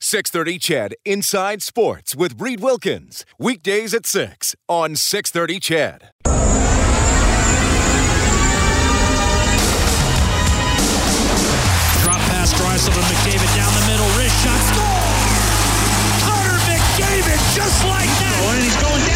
630 CHED Inside Sports with Reed Wilkins. Weekdays at 6 on 630 CHED. Drop pass, Draisaitl to McDavid down the middle, wrist shot, score! Connor McDavid, just like that. Oh, and he's going down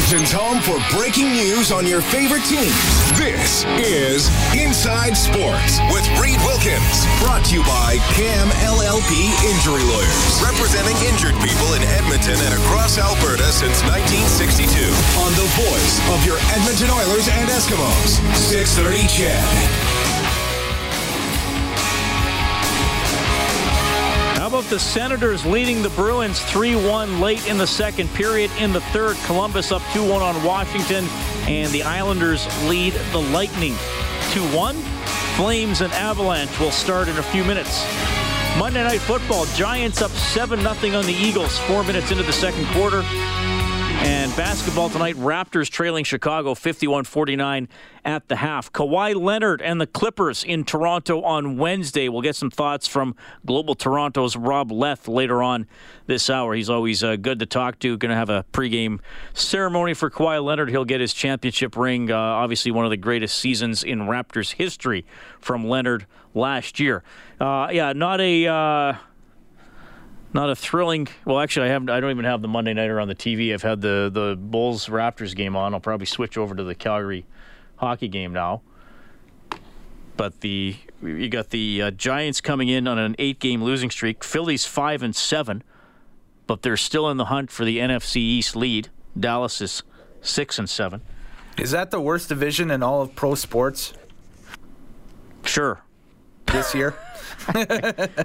Warrington's home for breaking news on your favorite teams. This is Inside Sports with Reed Wilkins, brought to you by Cam LLP Injury Lawyers, representing injured people in Edmonton and across Alberta since 1962. On the voice of your Edmonton Oilers and Eskimos, 630 CHED. The Senators leading the Bruins 3 1 late in the second period. In the third, Columbus up 2 1 on Washington, and the Islanders lead the Lightning 2 1. Flames and Avalanche will start in a few minutes. Monday Night Football, Giants up 7 0 on the Eagles, four minutes into the second quarter. And basketball tonight, Raptors trailing Chicago 51 49 at the half. Kawhi Leonard and the Clippers in Toronto on Wednesday. We'll get some thoughts from Global Toronto's Rob Leth later on this hour. He's always uh, good to talk to. Going to have a pregame ceremony for Kawhi Leonard. He'll get his championship ring. Uh, obviously, one of the greatest seasons in Raptors history from Leonard last year. Uh, yeah, not a. Not a thrilling. Well, actually, I have. I don't even have the Monday nighter on the TV. I've had the the Bulls Raptors game on. I'll probably switch over to the Calgary hockey game now. But the you got the uh, Giants coming in on an eight game losing streak. Phillies five and seven, but they're still in the hunt for the NFC East lead. Dallas is six and seven. Is that the worst division in all of pro sports Sure. This year?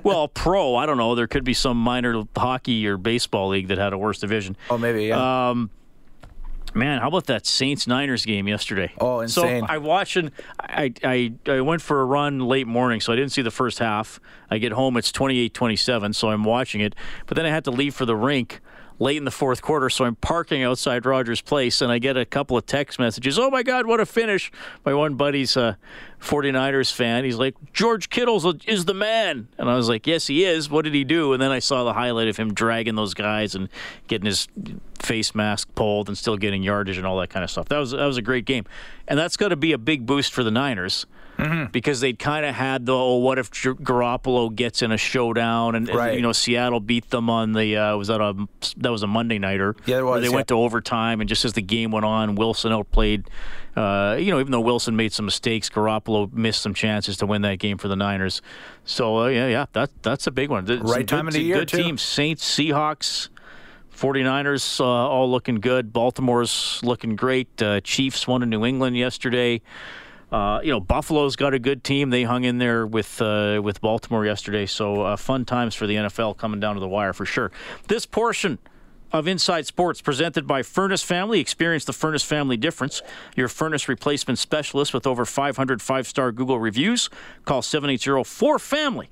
Well, pro. I don't know. There could be some minor hockey or baseball league that had a worse division. oh, maybe. Yeah. Um, man, how about that Saints Niners game yesterday? Oh, insane. So I watched and I, I I went for a run late morning, so I didn't see the first half. I get home, it's 28-27, so I'm watching it. But then I had to leave for the rink late in the fourth quarter, so I'm parking outside Rogers Place, and I get a couple of text messages. Oh my God, what a finish! My one buddy's a 49ers fan. He's like, George Kittle's is the man, and I was like, Yes, he is. What did he do? And then I saw the highlight of him dragging those guys and getting his face mask pulled and still getting yardage and all that kind of stuff. That was that was a great game, and that's got to be a big boost for the Niners. Because they'd kind of had the oh, what if Gar- Garoppolo gets in a showdown and, and, you know Seattle beat them on the uh, was that a that was a Monday nighter Yeah, it where was, they yeah. went to overtime and just as the game went on Wilson outplayed uh, you know even though Wilson made some mistakes Garoppolo missed some chances to win that game for the Niners so uh, yeah yeah that that's a big one some Right good, time of the year, good too. teams Saints Seahawks 49ers uh, all looking good. Baltimore's looking great. Uh, Chiefs won in New England yesterday. Uh, you know, Buffalo's got a good team. They hung in there with uh, with Baltimore yesterday. So uh, fun times for the NFL coming down to the wire for sure. This portion of Inside Sports presented by Furnace Family. Experience the Furnace Family difference. Your furnace replacement specialist with over 500 five-star Google reviews. Call 780-4FAMILY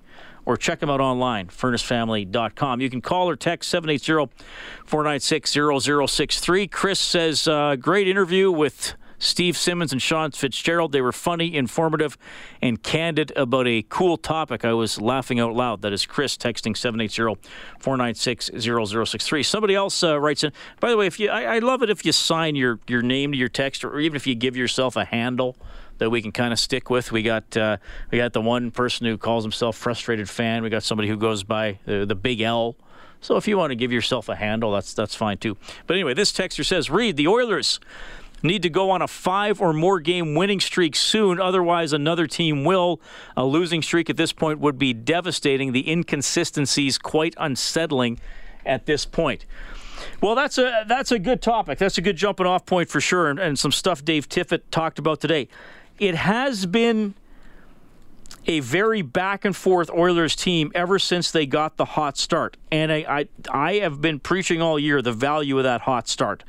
or check them out online, furnacefamily.com. You can call or text 780-496-0063. Chris says, uh, great interview with Steve Simmons and Sean Fitzgerald. They were funny, informative, and candid about a cool topic. I was laughing out loud. That is Chris texting 780-496-0063. Somebody else uh, writes in. By the way, if you, I, I love it if you sign your, your name to your text, or even if you give yourself a handle that we can kind of stick with. We got uh, we got the one person who calls himself frustrated fan. We got somebody who goes by the, the big L. So if you want to give yourself a handle, that's that's fine too. But anyway, this texter says, "Reed the Oilers." Need to go on a five or more game winning streak soon, otherwise, another team will. A losing streak at this point would be devastating. The inconsistencies quite unsettling at this point. Well, that's a that's a good topic. That's a good jumping off point for sure, and, and some stuff Dave Tippett talked about today. It has been a very back and forth Oilers team ever since they got the hot start, and I I, I have been preaching all year the value of that hot start.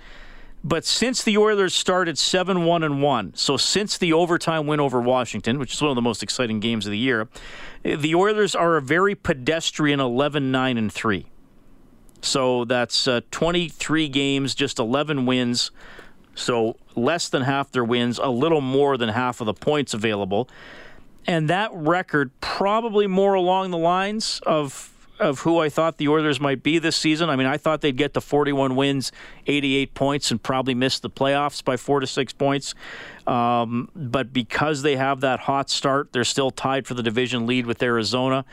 But since the Oilers started 7 1 and 1, so since the overtime win over Washington, which is one of the most exciting games of the year, the Oilers are a very pedestrian 11 9 and 3. So that's uh, 23 games, just 11 wins. So less than half their wins, a little more than half of the points available. And that record probably more along the lines of of who I thought the Oilers might be this season. I mean, I thought they'd get to 41 wins, 88 points, and probably miss the playoffs by four to six points. Um, but because they have that hot start, they're still tied for the division lead with Arizona.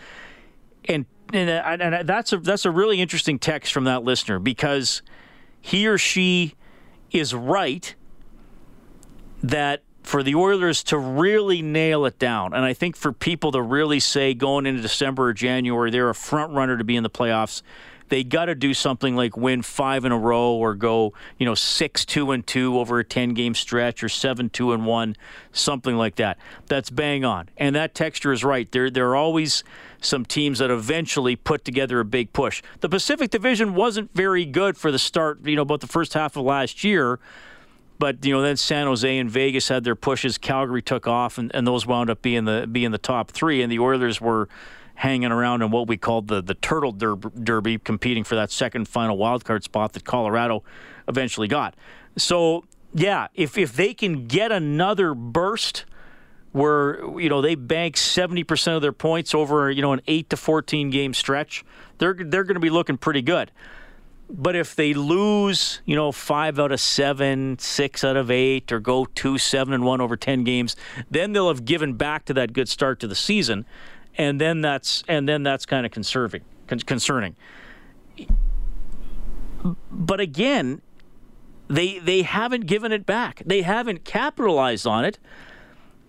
And and, and that's a that's a really interesting text from that listener because he or she is right that for the Oilers to really nail it down, and I think for people to really say going into December or January they're a front runner to be in the playoffs, they got to do something like win five in a row or go, you know, six two and two over a ten game stretch or seven two and one, something like that. That's bang on, and that texture is right. There, there are always some teams that eventually put together a big push. The Pacific Division wasn't very good for the start, you know, about the first half of last year. But you know, then San Jose and Vegas had their pushes. Calgary took off, and, and those wound up being the being the top three. And the Oilers were hanging around in what we called the the Turtle Derby, competing for that second final wildcard spot that Colorado eventually got. So yeah, if if they can get another burst where you know they bank 70% of their points over you know an 8 to 14 game stretch they're they're going to be looking pretty good but if they lose, you know, five out of seven, six out of eight, or go two, seven, and one over 10 games, then they'll have given back to that good start to the season. And then that's, and then that's kind of conserving, concerning. But again, they, they haven't given it back. They haven't capitalized on it.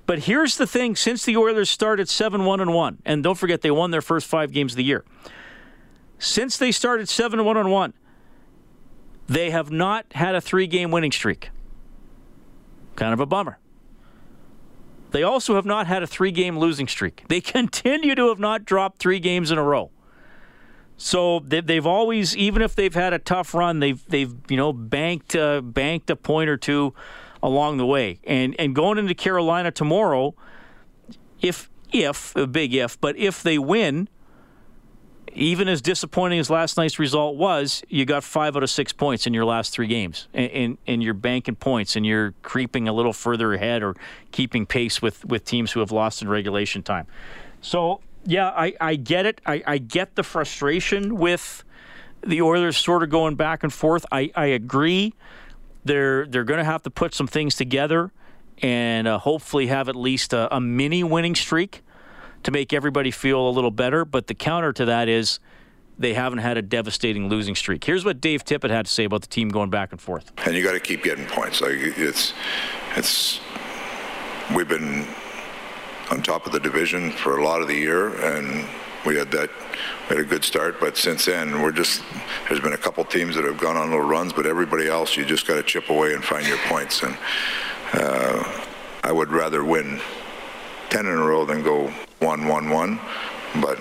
But here's the thing since the Oilers started 7 1 and 1, and don't forget they won their first five games of the year. Since they started 7 1 and 1, they have not had a three game winning streak. Kind of a bummer. They also have not had a three game losing streak. They continue to have not dropped three games in a row. So they've always, even if they've had a tough run, they've they've you know banked uh, banked a point or two along the way. And and going into Carolina tomorrow, if if a big if, but if they win, even as disappointing as last night's result was, you got five out of six points in your last three games, and, and, and, you're banking points, and you're creeping a little further ahead or keeping pace with, with teams who have lost in regulation time. So, yeah, I, I get it. I, I get the frustration with the Oilers sort of going back and forth. I, I agree. They're they're going to have to put some things together and uh, hopefully have at least a, a mini winning streak to make everybody feel a little better. But the counter to that is they haven't had a devastating losing streak. Here's what Dave Tippett had to say about the team going back and forth. And you got to keep getting points. Like it's, it's, we've been on top of the division for a lot of the year, and we had that, we had a good start. But since then, we're just, there's been a couple teams that have gone on little runs, but everybody else, you just got to chip away and find your points. And uh, I would rather win 10 in a row than go 1 1 1. But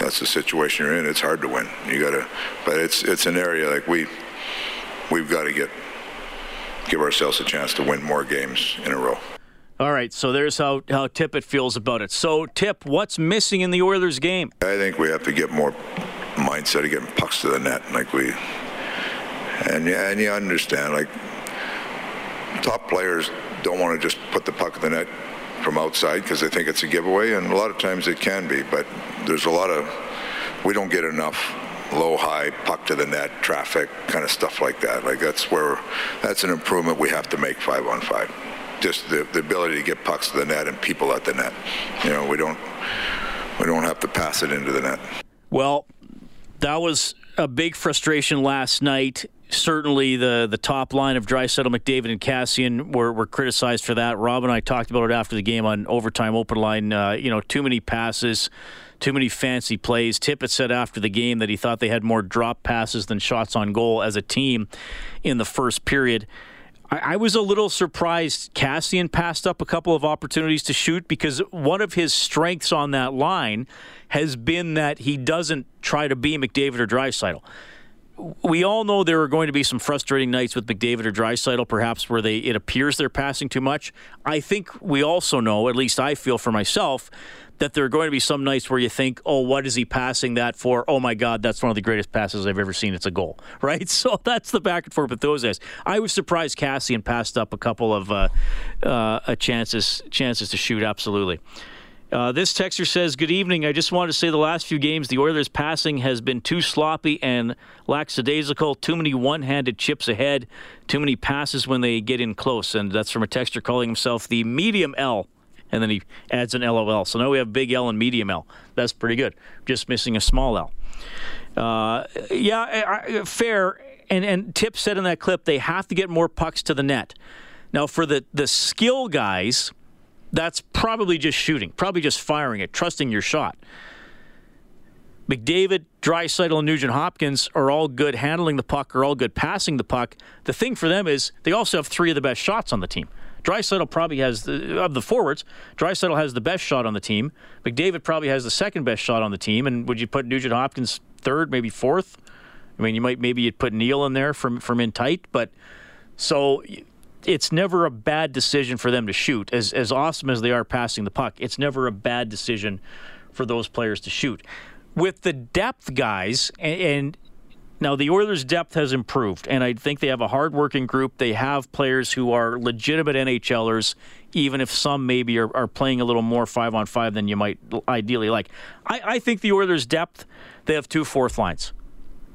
that's the situation you're in. It's hard to win. You got to, but it's it's an area like we we've got to get give ourselves a chance to win more games in a row. All right, so there's how, how Tippett feels about it. So, Tip, what's missing in the Oilers game? I think we have to get more mindset of getting pucks to the net. Like we, and and you understand, like top players don't want to just put the puck in the net from outside because they think it's a giveaway, and a lot of times it can be. But there's a lot of we don't get enough low high puck to the net traffic kind of stuff like that. Like that's where that's an improvement we have to make five on five. Just the, the ability to get pucks to the net and people at the net. You know, we don't we don't have to pass it into the net. Well, that was a big frustration last night certainly the the top line of Draisaitl, McDavid, and Kassian were, were criticized for that. Rob and I talked about it after the game on overtime open line. Uh, you know, too many passes, too many fancy plays. Tippett said after the game that he thought they had more drop passes than shots on goal as a team in the first period. I, was a little surprised Kassian passed up a couple of opportunities to shoot because one of his strengths on that line has been that he doesn't try to be McDavid or Draisaitl we all know there are going to be some frustrating nights with McDavid or Draisaitl, perhaps where they it appears they're passing too much. I think we also know, at least I feel for myself, that there are going to be some nights where you think, "Oh, what is he passing that for? Oh my God, that's one of the greatest passes I've ever seen. It's a goal." Right? So that's the back and forth with those guys. I was surprised Kassian passed up a couple of uh, uh, chances chances to shoot. Absolutely. Uh, this texter says, Good evening. I just wanted to say the last few games, the Oilers' passing has been too sloppy and lackadaisical. Too many one handed chips ahead, too many passes when they get in close. And that's from a texter calling himself the medium L. And then he adds an LOL. So now we have big L and medium L. That's pretty good. Just missing a small L. Uh, yeah, fair. And, and Tip said in that clip, they have to get more pucks to the net. Now, for the, the skill guys, that's probably just shooting, probably just firing it, trusting your shot. McDavid, Draisaitl, and Nugent Hopkins are all good handling the puck, are all good passing the puck. The thing for them is they also have three of the best shots on the team. Draisaitl probably has the, of the forwards. Draisaitl has the best shot on the team. McDavid probably has the second best shot on the team. And would you put Nugent Hopkins third, maybe fourth? I mean, you might maybe you'd put Neil in there from from in tight, but so it's never a bad decision for them to shoot. As as awesome as they are passing the puck, it's never a bad decision for those players to shoot. With the depth guys, and, and now the Oilers' depth has improved, and I think they have a hard-working group. They have players who are legitimate NHLers, even if some maybe are, are playing a little more five on five than you might ideally like. I, I think the Oilers' depth, they have two fourth lines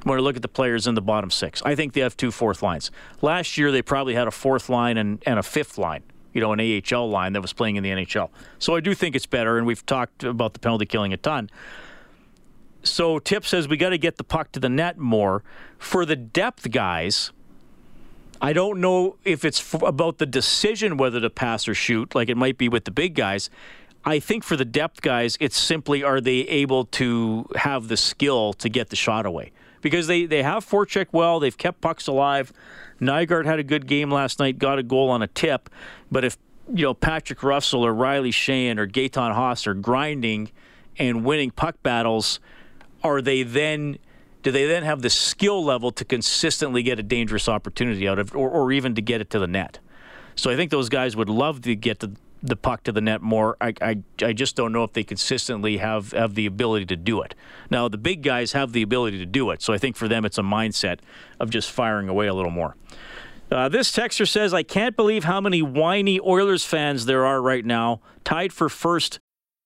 when I look at the players in the bottom six. I think they have two fourth lines. Last year, they probably had a fourth line and, and a fifth line, you know, an AHL line that was playing in the NHL. So I do think it's better, and we've talked about the penalty killing a ton. So Tip says we got to get the puck to the net more. For the depth guys, I don't know if it's f- about the decision whether to pass or shoot, like it might be with the big guys. I think for the depth guys, it's simply are they able to have the skill to get the shot away? Because they, they have forecheck well. They've kept pucks alive. Nygard had a good game last night, got a goal on a tip. But if you know Patrick Russell or Riley Sheahan or Gaetan Haas are grinding and winning puck battles, are they then do they then have the skill level to consistently get a dangerous opportunity out of or, or even to get it to the net? So I think those guys would love to get to the puck to the net more. I, I, I just don't know if they consistently have, have the ability to do it. Now, the big guys have the ability to do it, so I think for them it's a mindset of just firing away a little more. Uh, this texter says, I can't believe how many whiny Oilers fans there are right now, tied for first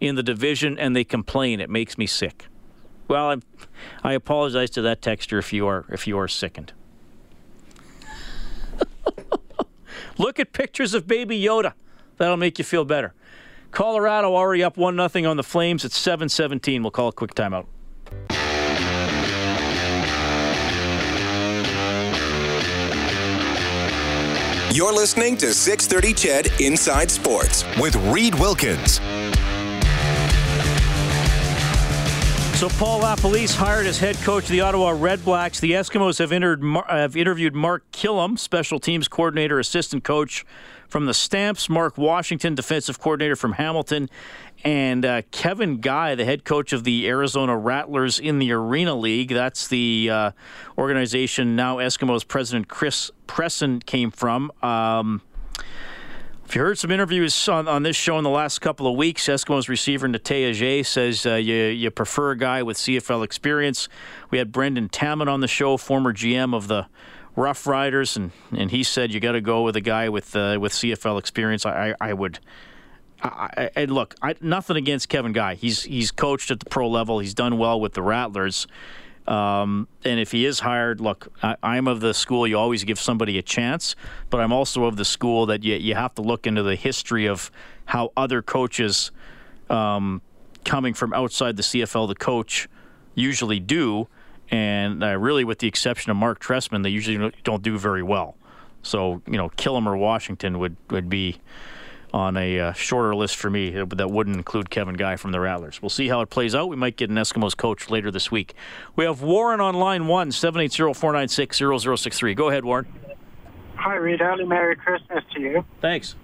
in the division and they complain. It makes me sick. Well, I'm, I apologize to that texter if you are if you are sickened. Look at pictures of Baby Yoda. That'll make you feel better. Colorado already up one nothing on the Flames at 7-17. We'll call a quick timeout. You're listening to 630 CHED Inside Sports with Reed Wilkins. So Paul LaPolice hired as head coach of the Ottawa Redblacks. The Eskimos have, entered, have interviewed Mark Kilam, special teams coordinator, assistant coach from the Stamps, Mark Washington, defensive coordinator from Hamilton, and uh, Kevin Guy, the head coach of the Arizona Rattlers in the Arena League. That's the uh, organization now Eskimos president Chris Presson came from. Um, if you heard some interviews on, on this show in the last couple of weeks, Eskimos receiver Natey Adjei says uh, you, you prefer a guy with CFL experience. We had Brendan Taman on the show, former GM of the Rough Riders, and, and he said you got to go with a guy with uh, with CFL experience. I, I, I would. I, I, look, I, nothing against Kevin Guy. He's he's coached at the pro level. He's done well with the Rattlers. Um, and if he is hired, look, I, am of the school you always give somebody a chance, but I'm also of the school that you, you have to look into the history of how other coaches um, coming from outside the CFL the coach usually do. And uh, really, with the exception of Mark Trestman, they usually don't do very well. So, you know, Kilam or Washington would, would be on a uh, shorter list for me that wouldn't include Kevin Guy from the Rattlers. We'll see how it plays out. We might get an Eskimos coach later this week. We have Warren on line one, 780-496-0063. Go ahead, Warren. Hi, Reed. Early Merry Christmas to you. Thanks.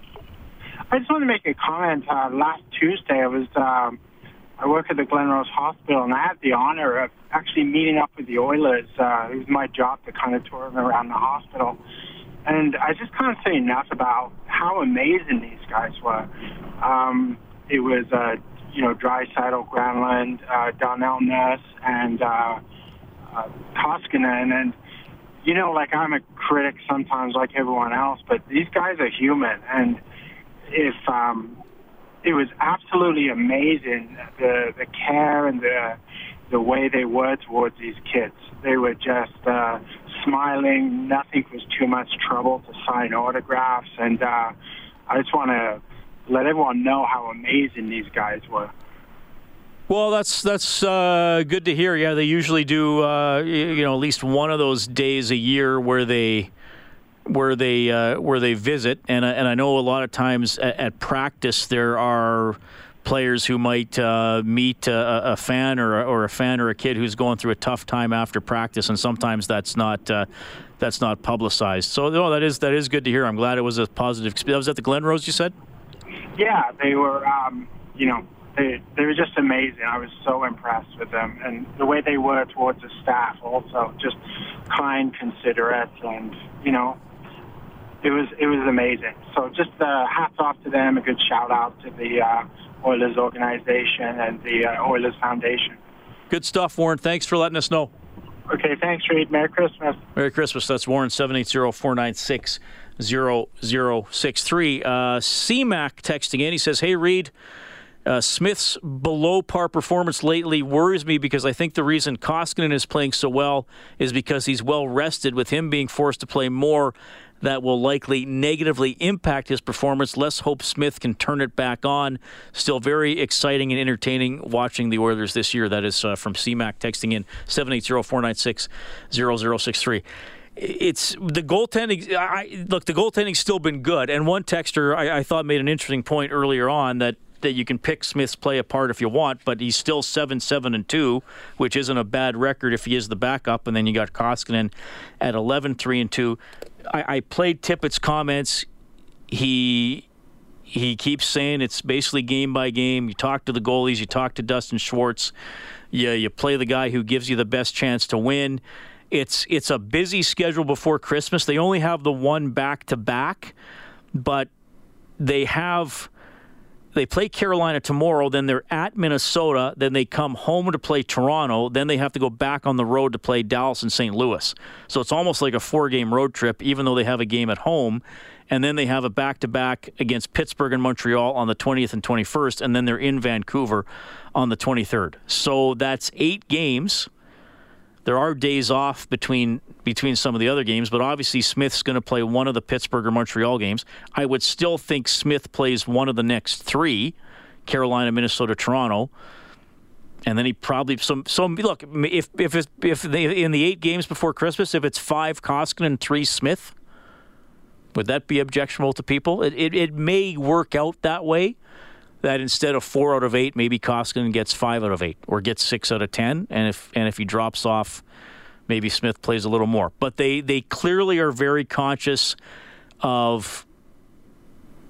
I just want to make a comment. Uh, last Tuesday, I was um, I work at the Glenrose Hospital, and I had the honor of actually meeting up with the Oilers. Uh, it was my job to kind of tour them around the hospital. And I just can't say enough about how amazing these guys were. Um, it was, uh, you know, Draisaitl, Granlund, uh, Darnell Nurse, and uh, uh, Koskinen. And, you know, like I'm a critic sometimes, like everyone else, but these guys are human. And if um, it was absolutely amazing the the care and the the way they were towards these kids. They were just uh, smiling. Nothing was too much trouble to sign autographs, and uh, I just want to let everyone know how amazing these guys were. Well, that's that's uh, good to hear. Yeah, they usually do. Uh, you know, at least one of those days a year where they where they uh, where they visit, and and I know a lot of times at, at practice there are players who might uh, meet a, a, fan or a, or a fan or a kid who's going through a tough time after practice, and sometimes that's not uh, that's not publicized. So no, that is that is good to hear. I'm glad it was a positive experience. Was at the Glenrose, you said? Yeah, they were. Um, you know, they they were just amazing. I was so impressed with them and the way they were towards the staff. Also, just kind, considerate, and you know, it was it was amazing. So just uh, hats off to them. A good shout out to the uh, Oilers organization and the uh, Oilers Foundation. Good stuff, Warren. Thanks for letting us know. Okay, thanks, Reed. Merry Christmas. Merry Christmas. That's Warren, 780-496-0063. Uh, CMAC texting in. He says, Hey, Reed, uh, Smith's below par performance lately worries me because I think the reason Koskinen is playing so well is because he's well rested, with him being forced to play more that will likely negatively impact his performance. Let's hope Smith can turn it back on. Still very exciting and entertaining watching the Oilers this year. That is uh, from CMAC texting in 780-496-0063 it's the goaltending. I, look, the goaltending's still been good. And one texter I, I, thought made an interesting point earlier on that that you can pick Smith's play apart if you want, but he's still seven seven and two, which isn't a bad record if he is the backup. And then you got Koskinen at 11 3 and two. I, I played Tippett's comments. He he keeps saying it's basically game by game. You talk to the goalies, you talk to Dustin Schwartz, you, you play the guy who gives you the best chance to win. It's it's a busy schedule before Christmas. They only have the one back to back, but they have they play Carolina tomorrow, then they're at Minnesota, then they come home to play Toronto, then they have to go back on the road to play Dallas and St. Louis. So it's almost like a four game road trip, even though they have a game at home. And then they have a back to back against Pittsburgh and Montreal on the 20th and 21st, and then they're in Vancouver on the 23rd. So that's eight games there are days off between between some of the other games, but obviously Smith's going to play one of the Pittsburgh or Montreal games. I would still think Smith plays one of the next three: Carolina, Minnesota, Toronto, and then he probably some. So look, if if it's, if they, in the eight games before Christmas, if it's five Koskinen and three Smith, would that be objectionable to people? It, it, it may work out that way that instead of four out of eight, maybe Koskinen gets five out of eight or gets six out of ten, and if and if he drops off, maybe Smith plays a little more. But they they clearly are very conscious of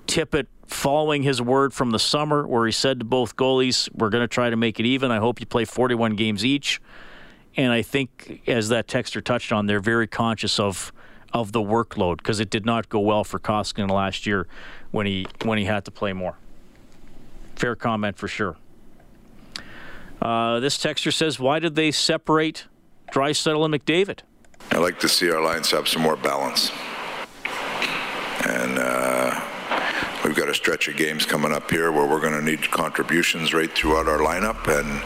Tippett following his word from the summer, where he said to both goalies, "We're going to try to make it even. I hope you play 41 games each." And I think, as that texter touched on, they're very conscious of of the workload because it did not go well for Koskinen last year when he when he had to play more. Fair comment for sure. Uh, this texter says, "Why did they separate Draisaitl and McDavid?" I like to see our lines have some more balance. And uh, we've got a stretch of games coming up here where we're going to need contributions right throughout our lineup. And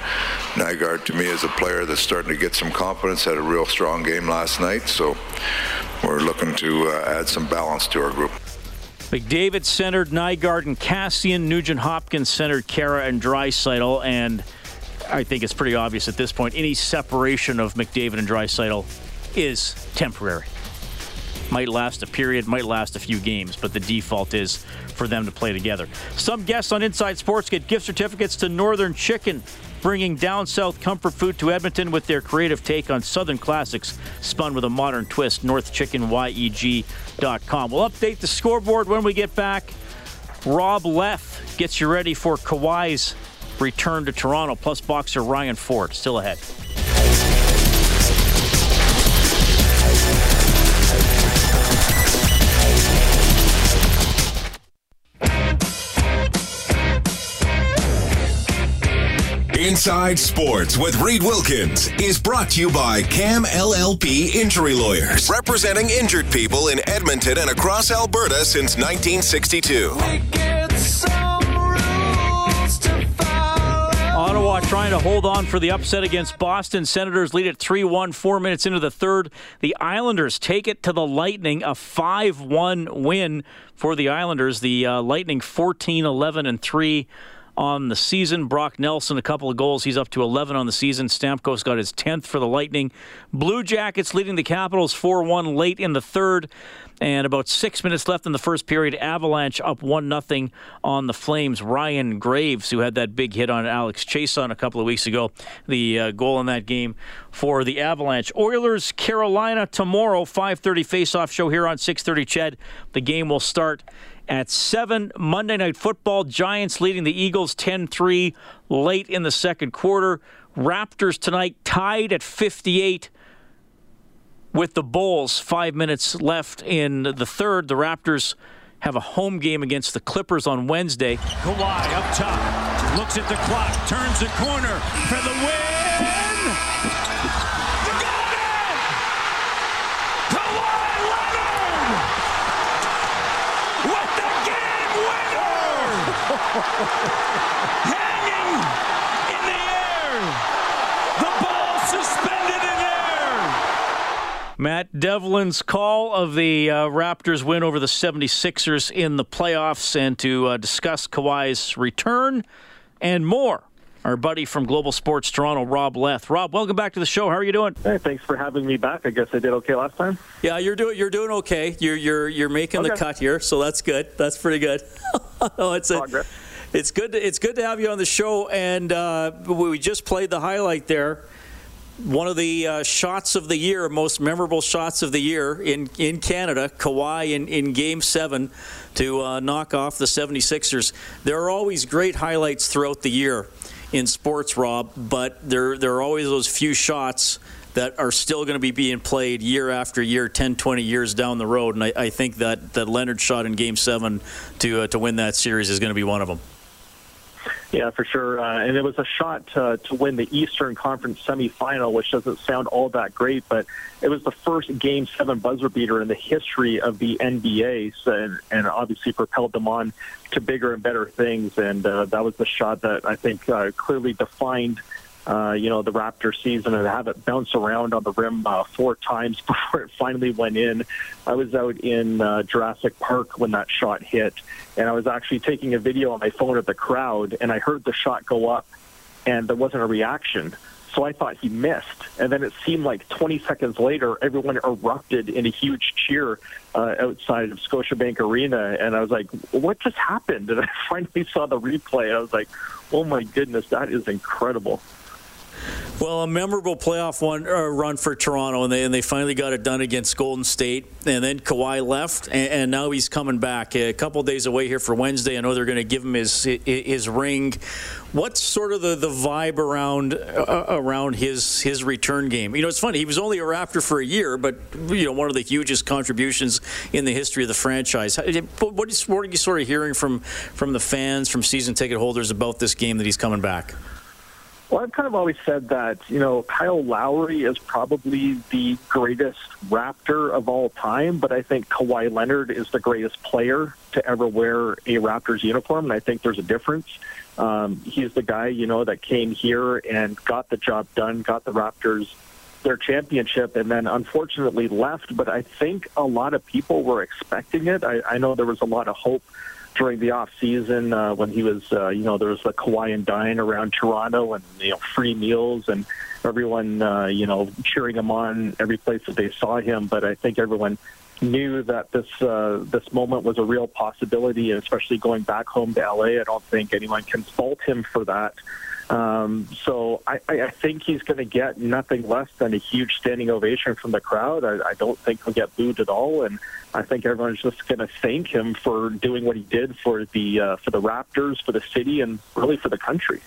Nygard, to me, is a player that's starting to get some confidence. Had a real strong game last night, so we're looking to uh, add some balance to our group. McDavid centered Nygard and Kassian. Nugent Hopkins centered Kara and Draisaitl. And I think it's pretty obvious at this point any separation of McDavid and Draisaitl is temporary. Might last a period, might last a few games, but the default is for them to play together. Some guests on Inside Sports get gift certificates to Northern Chicken, bringing down south comfort food to Edmonton with their creative take on Southern classics spun with a modern twist. NorthChickenYEG.com. We'll update the scoreboard when we get back. Rob Leth gets you ready for Kawhi's return to Toronto, plus boxer Ryan Ford. Still ahead. Inside Sports with Reed Wilkins is brought to you by Cam LLP Injury Lawyers, representing injured people in Edmonton and across Alberta since 1962. Ottawa trying to hold on for the upset against Boston. Senators lead at 3 1, four minutes into the third. The Islanders take it to the Lightning, a 5 1 win for the Islanders. The uh, Lightning 14 11 and 3 on the season. Brock Nelson, a couple of goals. He's up to 11 on the season. Stamkos got his 10th for the Lightning. Blue Jackets leading the Capitals 4 1 late in the third. And about six minutes left in the first period, Avalanche up 1 0 on the Flames. Ryan Graves, who had that big hit on Alex Chiasson a couple of weeks ago, the uh, goal in that game for the Avalanche. Oilers, Carolina tomorrow, 5.30 face-off show here on 6.30 Ched. The game will start at 7. Monday Night Football, Giants leading the Eagles 10 3 late in the second quarter. Raptors tonight tied at 58 with the Bulls. Five minutes left in the third. The Raptors have a home game against the Clippers on Wednesday. Kawhi up top, looks at the clock, turns the corner for the win. The Golden! Kawhi Leonard with the game winner! Hanging in the air. The ball suspended in air. Matt Devlin's call of the uh, Raptors win over the 76ers in the playoffs and to uh, discuss Kawhi's return and more. Our buddy from Global Sports Toronto, Rob Leth. Rob, welcome back to the show. How are you doing? Hey, thanks for having me back. I guess I did okay last time. Yeah, you're doing you're doing okay. You're you're you're making the cut here, so that's good. That's pretty good. no, it's a, Progress. it's good. To, it's good to have you on the show, and uh, we just played the highlight there. One of the uh, shots of the year, most memorable shots of the year in, in Canada, Kawhi in, in Game 7 to uh, knock off the 76ers. There are always great highlights throughout the year in sports, Rob, but there, there are always those few shots that are still going to be being played year after year, 10, 20 years down the road. And I, I think that, that Leonard shot in Game 7 to, uh, to win that series is going to be one of them. Yeah, for sure. Uh, and it was a shot uh, to win the Eastern Conference semifinal, which doesn't sound all that great, but it was the first Game 7 buzzer beater in the history of the NBA, so, and, and obviously propelled them on to bigger and better things. And uh, that was the shot that I think uh, clearly defined. Uh, you know the Raptor season and have it bounce around on the rim uh, four times before it finally went in. I was out in uh, Jurassic Park when that shot hit, and I was actually taking a video on my phone of the crowd, and I heard the shot go up, and there wasn't a reaction. So I thought he missed, and then it seemed like 20 seconds later, everyone erupted in a huge cheer uh, outside of Scotiabank Arena, and I was like, "What just happened?" And I finally saw the replay, and I was like, "Oh my goodness, that is incredible!" Well, a memorable playoff one uh, run for Toronto, and they and they finally got it done against Golden State. And then Kawhi left, and, and now he's coming back. A couple days away here for Wednesday. I know they're going to give him his his ring. What's sort of the, the vibe around uh, around his his return game? You know, it's funny. He was only a Raptor for a year, but you know, one of the hugest contributions in the history of the franchise. What is what are you sort of hearing from from the fans, from season ticket holders about this game that he's coming back? Well, I've kind of always said that, you know, Kyle Lowry is probably the greatest Raptor of all time, but I think Kawhi Leonard is the greatest player to ever wear a Raptors uniform, and I think there's a difference. Um, he's the guy, you know, that came here and got the job done, got the Raptors their championship, and then unfortunately left. But I think a lot of people were expecting it. I, I know there was a lot of hope during the off season uh, when he was, uh, you know, there was the Hawaiian dine around Toronto and you know free meals and everyone, uh, you know, cheering him on every place that they saw him. But I think everyone knew that this uh, this moment was a real possibility, and especially going back home to LA, I don't think anyone can fault him for that. Um, so I, I think he's going to get nothing less than a huge standing ovation from the crowd. I, I don't think he'll get booed at all, and I think everyone's just going to thank him for doing what he did for the uh, for the Raptors, for the city, and really for the country.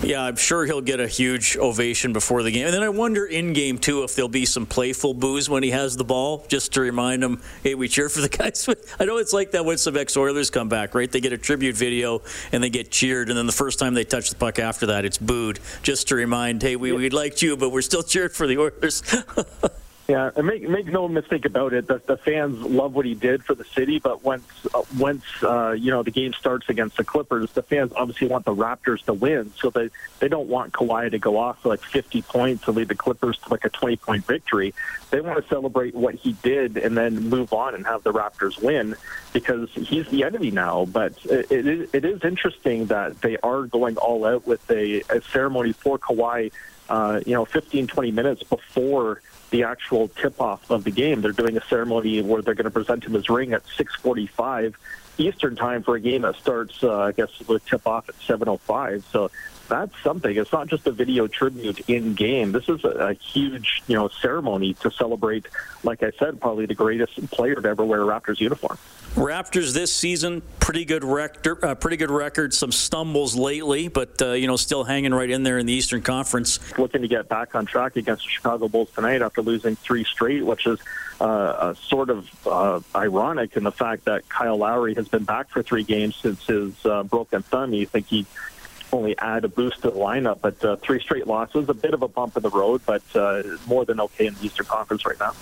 Yeah, I'm sure he'll get a huge ovation before the game. And then I wonder in game two if there'll be some playful boos when he has the ball, just to remind him, hey, we cheer for the guys. I know it's like that when some ex Oilers come back, right? They get a tribute video and they get cheered. And then the first time they touch the puck after that, it's booed, just to remind, hey, we, we liked you, but we're still cheered for the Oilers. Yeah, and make make no mistake about it. The, the fans love what he did for the city, but once uh, once uh, you know the game starts against the Clippers, the fans obviously want the Raptors to win. So they they don't want Kawhi to go off for like 50 points to lead the Clippers to like a 20 point victory. They want to celebrate what he did and then move on and have the Raptors win because he's the enemy now. But it, it is it is interesting that they are going all out with a, a ceremony for Kawhi. Uh, you know, 15, 20 minutes before the actual tip-off of the game. They're doing a ceremony where they're going to present him his ring at 6:45 Eastern time for a game that starts, uh, I guess, with tip-off at 7:05. So that's something. It's not just a video tribute in game. This is a, a, huge, you know, ceremony to celebrate. Like I said, probably the greatest player to ever wear a Raptors uniform. Raptors this season, pretty good record, uh, pretty good record. Some stumbles lately, but uh, you know, still hanging right in there in the Eastern Conference. Looking to get back on track against the Chicago Bulls tonight after losing three straight, which is uh, sort of uh, ironic in the fact that Kyle Lowry has been back for three games since his uh, broken thumb. You think he only add a boost to the lineup, but uh, three straight losses, a bit of a bump in the road, but more than okay in the Eastern Conference right now.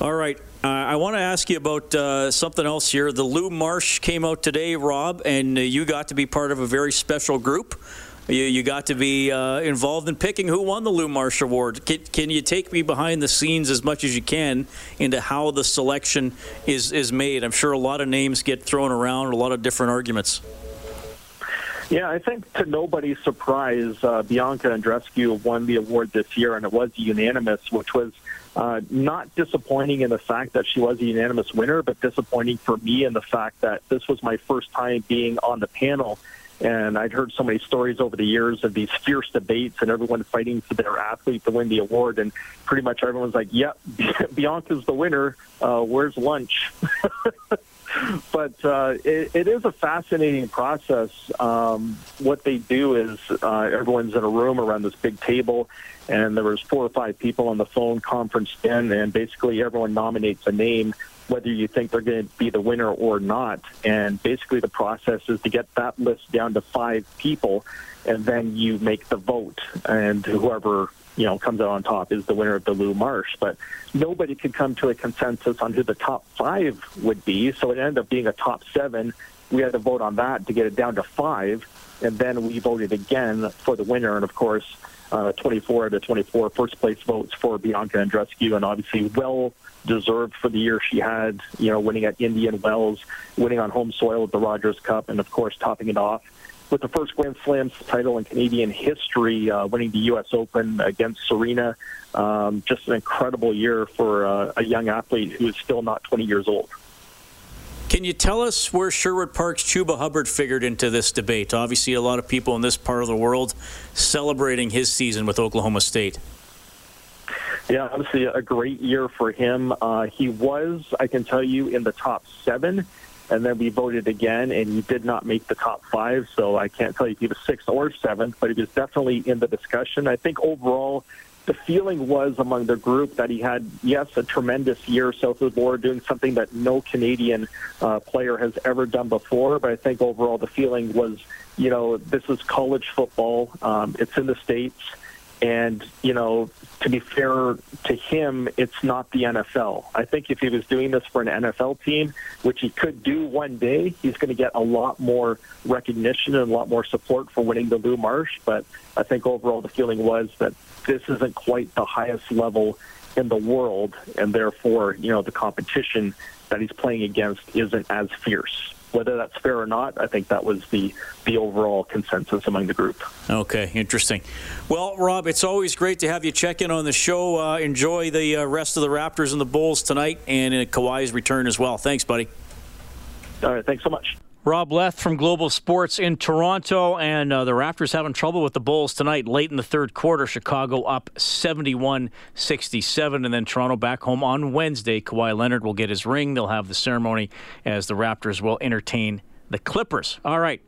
All right. Uh, I want to ask you about uh, something else here. The Lou Marsh came out today, Rob, and uh, you got to be part of a very special group. You, you got to be uh, involved in picking who won the Lou Marsh Award. Can, can, you take me behind the scenes as much as you can into how the selection is, is made? I'm sure a lot of names get thrown around, a lot of different arguments. Yeah, I think to nobody's surprise, uh, Bianca Andreescu won the award this year, and it was unanimous, which was uh, not disappointing in the fact that she was a unanimous winner, but disappointing for me in the fact that this was my first time being on the panel. And I'd heard so many stories over the years of these fierce debates and everyone fighting for their athlete to win the award. And pretty much everyone's like, yep, Bianca's the winner. Uh, where's lunch? but uh, it, it is a fascinating process. Um, what they do is uh, everyone's in a room around this big table, and there was four or five people on the phone conference in, and basically everyone nominates a name, whether you think they're going to be the winner or not. And basically the process is to get that list down to five people, and then you make the vote, and whoever you know, comes out on top is the winner of the Lou Marsh. But nobody could come to a consensus on who the top five would be. So it ended up being a top seven. We had to vote on that to get it down to five. And then we voted again for the winner. And of course, uh, 24 to 24 first place votes for Bianca Andreescu, and obviously well deserved for the year she had, you know, winning at Indian Wells, winning on home soil at the Rogers Cup, and of course topping it off with the first Grand Slam title in Canadian history, uh, winning the U.S. Open against Serena. Um, just an incredible year for uh, a young athlete who is still not 20 years old. Can you tell us where Sherwood Park's Chuba Hubbard figured into this debate? Obviously, a lot of people in this part of the world celebrating his season with Oklahoma State. Yeah, obviously a great year for him. Uh, he was, I can tell you, in the top seven and then we voted again, and he did not make the top five. So I can't tell you if he was sixth or seventh, but he was definitely in the discussion. I think overall, the feeling was among the group that he had, yes, a tremendous year south of the border, doing something that no Canadian uh, player has ever done before. But I think overall the feeling was, you know, this is college football. Um, it's in the States. And, you know, to be fair to him, it's not the NFL. I think if he was doing this for an NFL team, which he could do one day, he's going to get a lot more recognition and a lot more support for winning the Lou Marsh. But I think overall the feeling was that this isn't quite the highest level in the world, and therefore, you know, the competition that he's playing against isn't as fierce. Whether that's fair or not, I think that was the the overall consensus among the group. Okay, interesting. Well, Rob, it's always great to have you check in on the show. Uh, enjoy the uh, rest of the Raptors and the Bulls tonight, and uh, Kawhi's return as well. Thanks, buddy. All right, thanks so much. Rob Leth from Global Sports in Toronto, and uh, the Raptors having trouble with the Bulls tonight. Late in the third quarter, Chicago up 71 67, and then Toronto back home on Wednesday. Kawhi Leonard will get his ring. They'll have the ceremony as the Raptors will entertain the Clippers. All right.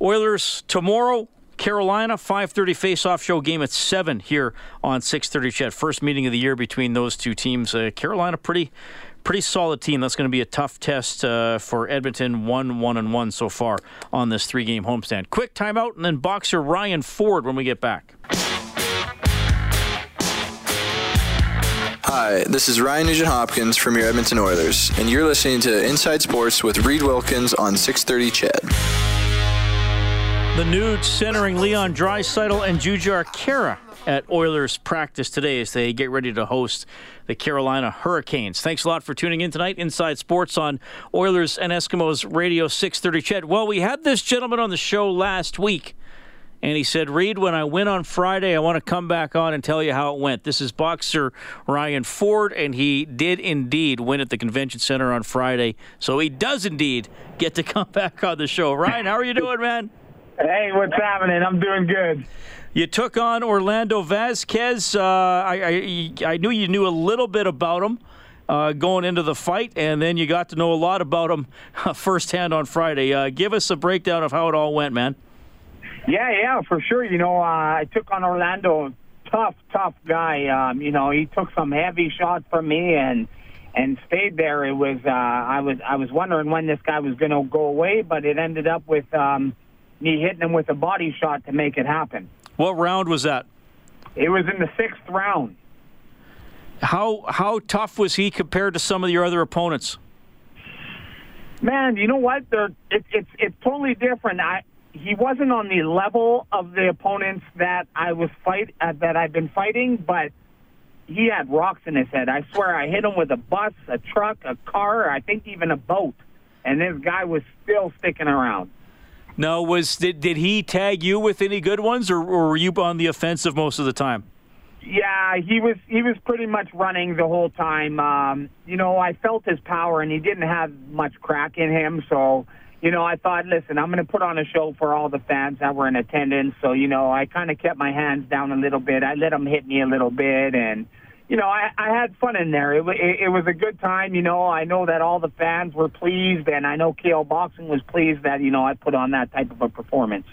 Oilers tomorrow. Carolina 5:30 face-off show game at 7 here on 6:30 CHED. First meeting of the year between those two teams. Uh, Carolina pretty pretty solid team. That's going to be a tough test uh, for Edmonton. One, one, and one so far on this three-game homestand. Quick timeout, and then boxer Ryan Ford when we get back. Hi, this is Ryan Nugent Hopkins from your Edmonton Oilers, and you're listening to Inside Sports with Reed Wilkins on 6:30 CHED. The Nuge centering Leon Draisaitl and Jujhar Khaira at Oilers practice today as they get ready to host the Carolina Hurricanes. Thanks a lot for tuning in tonight. Inside Sports on Oilers and Eskimos Radio 630 CHED. Well, we had this gentleman on the show last week. And he said, Reed, when I win on Friday, I want to come back on and tell you how it went. This is boxer Ryan Ford, and he did indeed win at the convention center on Friday. So he does indeed get to come back on the show. Ryan, how are you doing, man? Hey, what's happening? I'm doing good. You took on Orlando Vasquez. Uh, I, I, I knew you knew a little bit about him uh, going into the fight, and then you got to know a lot about him firsthand on Friday. Uh, give us a breakdown of how it all went, man. Yeah, yeah, for sure. You know, uh, I took on Orlando, tough, tough guy. Um, you know, he took some heavy shots from me and and stayed there. It was uh, I was I was wondering when this guy was going to go away, but it ended up with um, me hitting him with a body shot to make it happen. What round was that? It was in the sixth round. How how tough was he compared to some of your other opponents? Man, you know what? They're, it, it's it's totally different. I he wasn't on the level of the opponents that I was fight uh, that I've been fighting, but he had rocks in his head. I swear, I hit him with a bus, a truck, a car, I think even a boat, and this guy was still sticking around. No, was did did he tag you with any good ones, or, or were you on the offensive most of the time? Yeah, he was he was pretty much running the whole time. Um, you know, I felt his power, and he didn't have much crack in him, so you know, I thought, listen, I'm going to put on a show for all the fans that were in attendance. So, you know, I kind of kept my hands down a little bit. I let him hit me a little bit, and you know, I, I had fun in there. It, it, it was a good time. You know, I know that all the fans were pleased, and I know KO Boxing was pleased that you know I put on that type of a performance.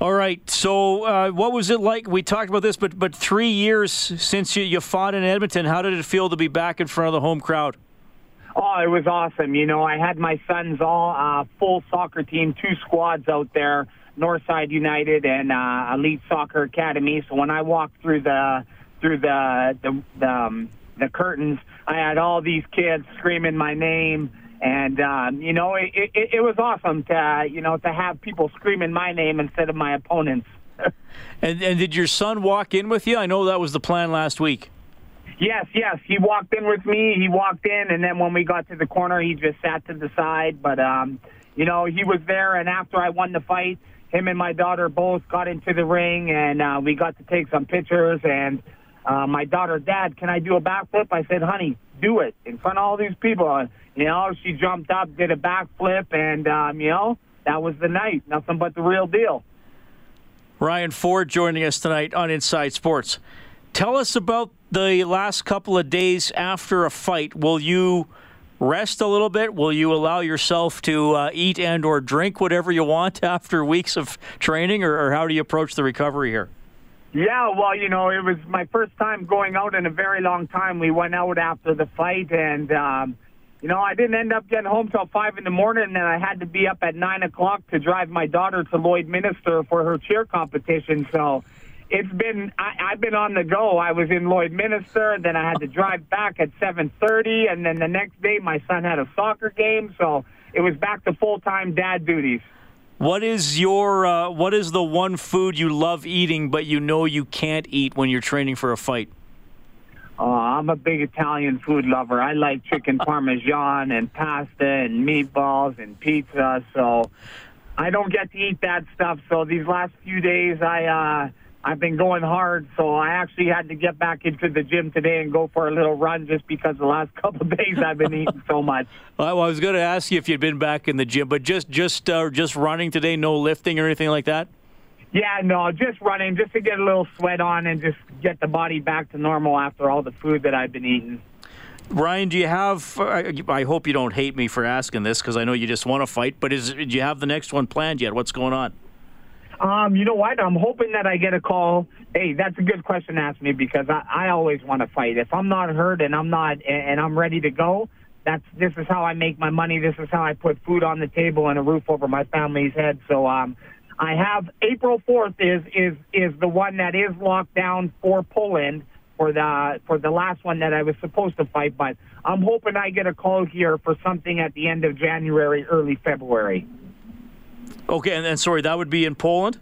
All right. So, uh, what was it like? We talked about this, but but three years since you, you fought in Edmonton. How did it feel to be back in front of the home crowd? Oh, it was awesome. You know, I had my sons all uh, full soccer team, two squads out there, Northside United and uh, Elite Soccer Academy. So when I walked through the through the the the, um, the curtains, I had all these kids screaming my name. And um, you know, it, it, it was awesome to you know to have people screaming my name instead of my opponents. and and did your son walk in with you? I know that was the plan last week. Yes, yes. He walked in with me. He walked in, and then when we got to the corner, he just sat to the side. But, um, you know, he was there, and after I won the fight, him and my daughter both got into the ring, and uh, we got to take some pictures. And uh, my daughter, Dad, can I do a backflip? I said, honey, do it in front of all these people. You know, she jumped up, did a backflip, and, um, you know, that was the night. Nothing but the real deal. Ryan Ford joining us tonight on Inside Sports. Tell us about the last couple of days after a fight. Will you rest a little bit? Will you allow yourself to uh, eat and or drink whatever you want after weeks of training, or, or how do you approach the recovery here? Yeah, well, you know, it was my first time going out in a very long time. We went out after the fight, and um, you know, I didn't end up getting home till five in the morning, and then I had to be up at nine o'clock to drive my daughter to Lloydminster for her cheer competition. So it's been I, I've been on the go. I was in Lloydminster, and then I had to drive back at seven thirty, and then the next day my son had a soccer game, so it was back to full time dad duties. What is your uh, what is the one food you love eating but you know you can't eat when you're training for a fight? Oh, I'm a big Italian food lover. I like chicken parmesan and pasta and meatballs and pizza. So I don't get to eat that stuff. So these last few days, I uh, I've been going hard. So I actually had to get back into the gym today and go for a little run just because the last couple of days I've been eating so much. Well, I was going to ask you if you'd been back in the gym, but just just uh, just running today, no lifting or anything like that. Yeah, no, just running, just to get a little sweat on and just get the body back to normal after all the food that I've been eating. Ryan, do you have? I hope you don't hate me for asking this because I know you just want to fight. But is do you have the next one planned yet? What's going on? Um, you know what? I'm hoping that I get a call. Hey, that's a good question to ask me because I, I always want to fight. If I'm not hurt and I'm not and I'm ready to go, that's this is how I make my money. This is how I put food on the table and a roof over my family's head. So um, I have April 4th is is is the one that is locked down for Poland for the for the last one that I was supposed to fight, but I'm hoping I get a call here for something at the end of January, early February. Okay, and then sorry, that would be in Poland.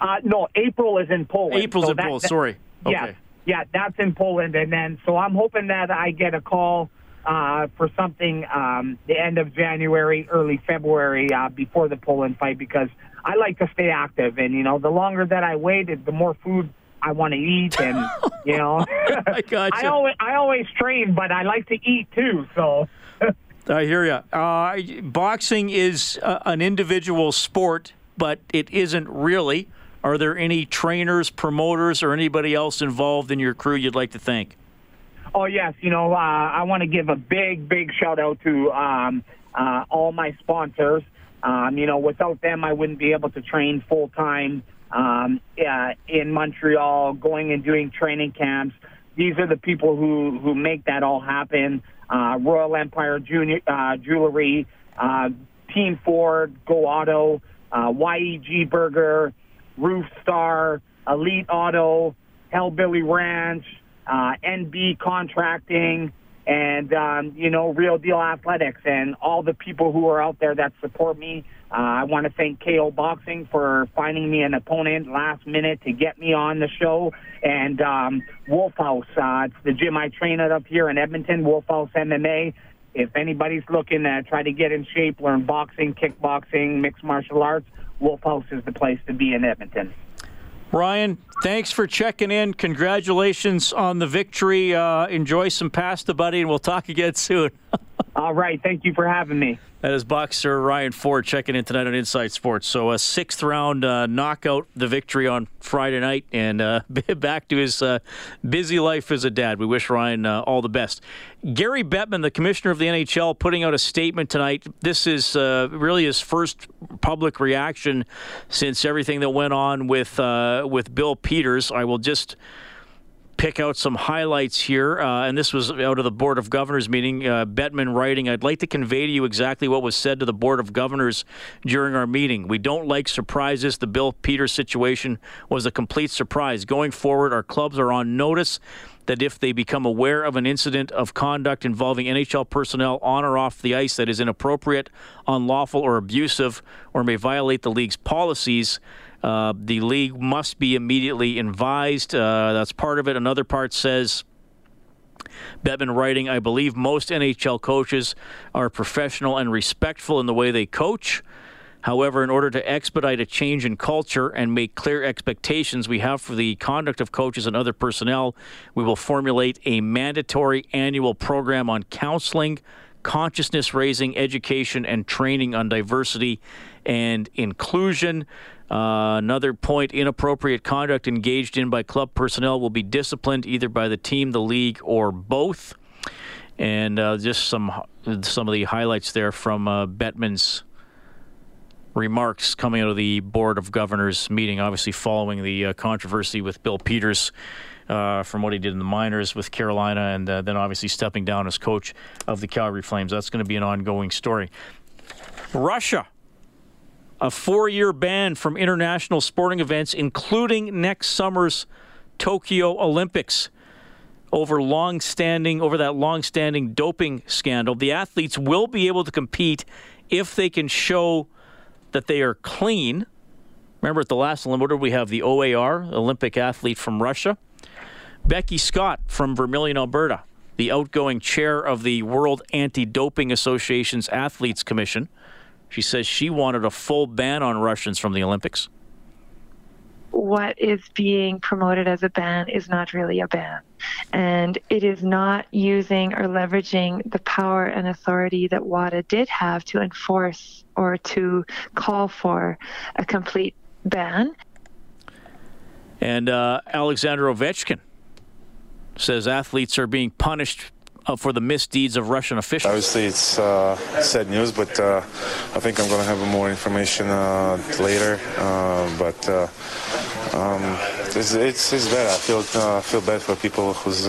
Uh, no, April is in Poland. April's So in that- Poland. that- Sorry. Okay. Yeah, yeah, that's in Poland, and then so I'm hoping that I get a call uh, for something um, the end of January, early February uh, before the Poland fight because I like to stay active, and you know, the longer that I wait, the more food I want to eat, and you know, I gotcha. I always I always train, but I like to eat too, so. I hear you. Uh, boxing is uh, an individual sport, but it isn't really. Are there any trainers, promoters, or anybody else involved in your crew you'd like to thank? Oh yes, you know uh, I want to give a big, big shout out to um, uh, all my sponsors. Um, you know, without them, I wouldn't be able to train full time um, uh, in Montreal, going and doing training camps. These are the people who who make that all happen. Uh, Royal Empire Junior uh, Jewelry, uh, Team Ford, Go Auto, uh, YEG Burger, Roof Star, Elite Auto, Hellbilly Ranch, uh, NB Contracting, and um, you know Real Deal Athletics, and all the people who are out there that support me. Uh, I want to thank KO Boxing for finding me an opponent last minute to get me on the show, and um, Wolf House. Uh, it's the gym I train at up here in Edmonton, Wolf House MMA. If anybody's looking to try to get in shape, learn boxing, kickboxing, mixed martial arts, Wolf House is the place to be in Edmonton. Ryan, thanks for checking in. Congratulations on the victory. Uh, enjoy some pasta, buddy, and we'll talk again soon. All right. Thank you for having me. That is boxer Ryan Ford checking in tonight on Inside Sports. So a sixth round uh, knockout, the victory on Friday night, and uh, back to his uh, busy life as a dad. We wish Ryan uh, all the best. Gary Bettman, the commissioner of the NHL, putting out a statement tonight. This is uh, really his first public reaction since everything that went on with uh, with Bill Peters. I will just pick out some highlights here, uh, and this was out of the Board of Governors meeting. Uh, Bettman writing, I'd like to convey to you exactly what was said to the Board of Governors during our meeting. We don't like surprises. The Bill Peters situation was a complete surprise. Going forward, our clubs are on notice that if they become aware of an incident of conduct involving NHL personnel on or off the ice that is inappropriate, unlawful, or abusive, or may violate the league's policies, uh, the league must be immediately advised. Uh, that's part of it. Another part says. Bettman writing, I believe most NHL coaches are professional and respectful in the way they coach. However, in order to expedite a change in culture and make clear expectations we have for the conduct of coaches and other personnel, we will formulate a mandatory annual program on counseling, consciousness raising, education, and training on diversity and inclusion. Uh, another point inappropriate conduct engaged in by club personnel will be disciplined either by the team, the league, or both. And uh, just some some of the highlights there from uh, Bettman's remarks coming out of the Board of Governors meeting, obviously following the uh, controversy with Bill Peters uh, from what he did in the minors with Carolina, and uh, then obviously stepping down as coach of the Calgary Flames. That's going to be an ongoing story. Russia, a four year ban from international sporting events, including next summer's Tokyo Olympics. Over long standing, over that long standing doping scandal. The athletes will be able to compete if they can show that they are clean. Remember at the last Olympic, we have the OAR, Olympic athlete from Russia. Beckie Scott from Vermilion, Alberta, the outgoing chair of the World Anti Doping Association's Athletes Commission. She says she wanted a full ban on Russians from the Olympics. What is being promoted as a ban is not really a ban. And it is not using or leveraging the power and authority that WADA did have to enforce or to call for a complete ban. And uh, Alexander Ovechkin says athletes are being punished uh, for the misdeeds of Russian officials. Obviously, it's uh, sad news, but uh, I think I'm going to have more information uh, later. Uh, but uh, um, it's, it's, it's, bad. I feel feel bad for people who's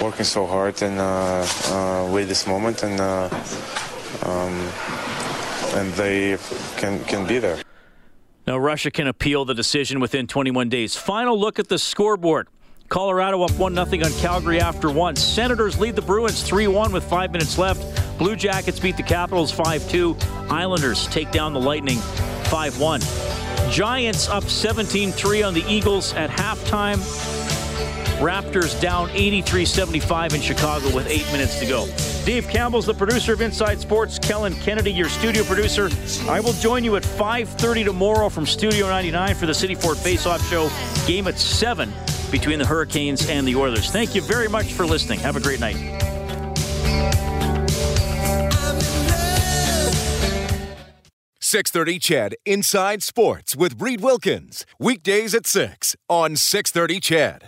working so hard and wait this moment, and um, and they can can be there. Now Russia can appeal the decision within 21 days. Final look at the scoreboard. Colorado up 1 0 on Calgary after one. Senators lead the Bruins 3 1 with five minutes left. Blue Jackets beat the Capitals 5 2. Islanders take down the Lightning 5 1. Giants up 17 3 on the Eagles at halftime. Raptors down 83 75 in Chicago with eight minutes to go. Dave Campbell's the producer of Inside Sports. Kellen Kennedy, your studio producer. I will join you at 5:30 tomorrow from Studio 99 for the City Ford Faceoff Show. Game at seven between the Hurricanes and the Oilers. Thank you very much for listening. Have a great night. Six thirty, CHED Inside Sports with Reed Wilkins weekdays at six on Six Thirty, CHED.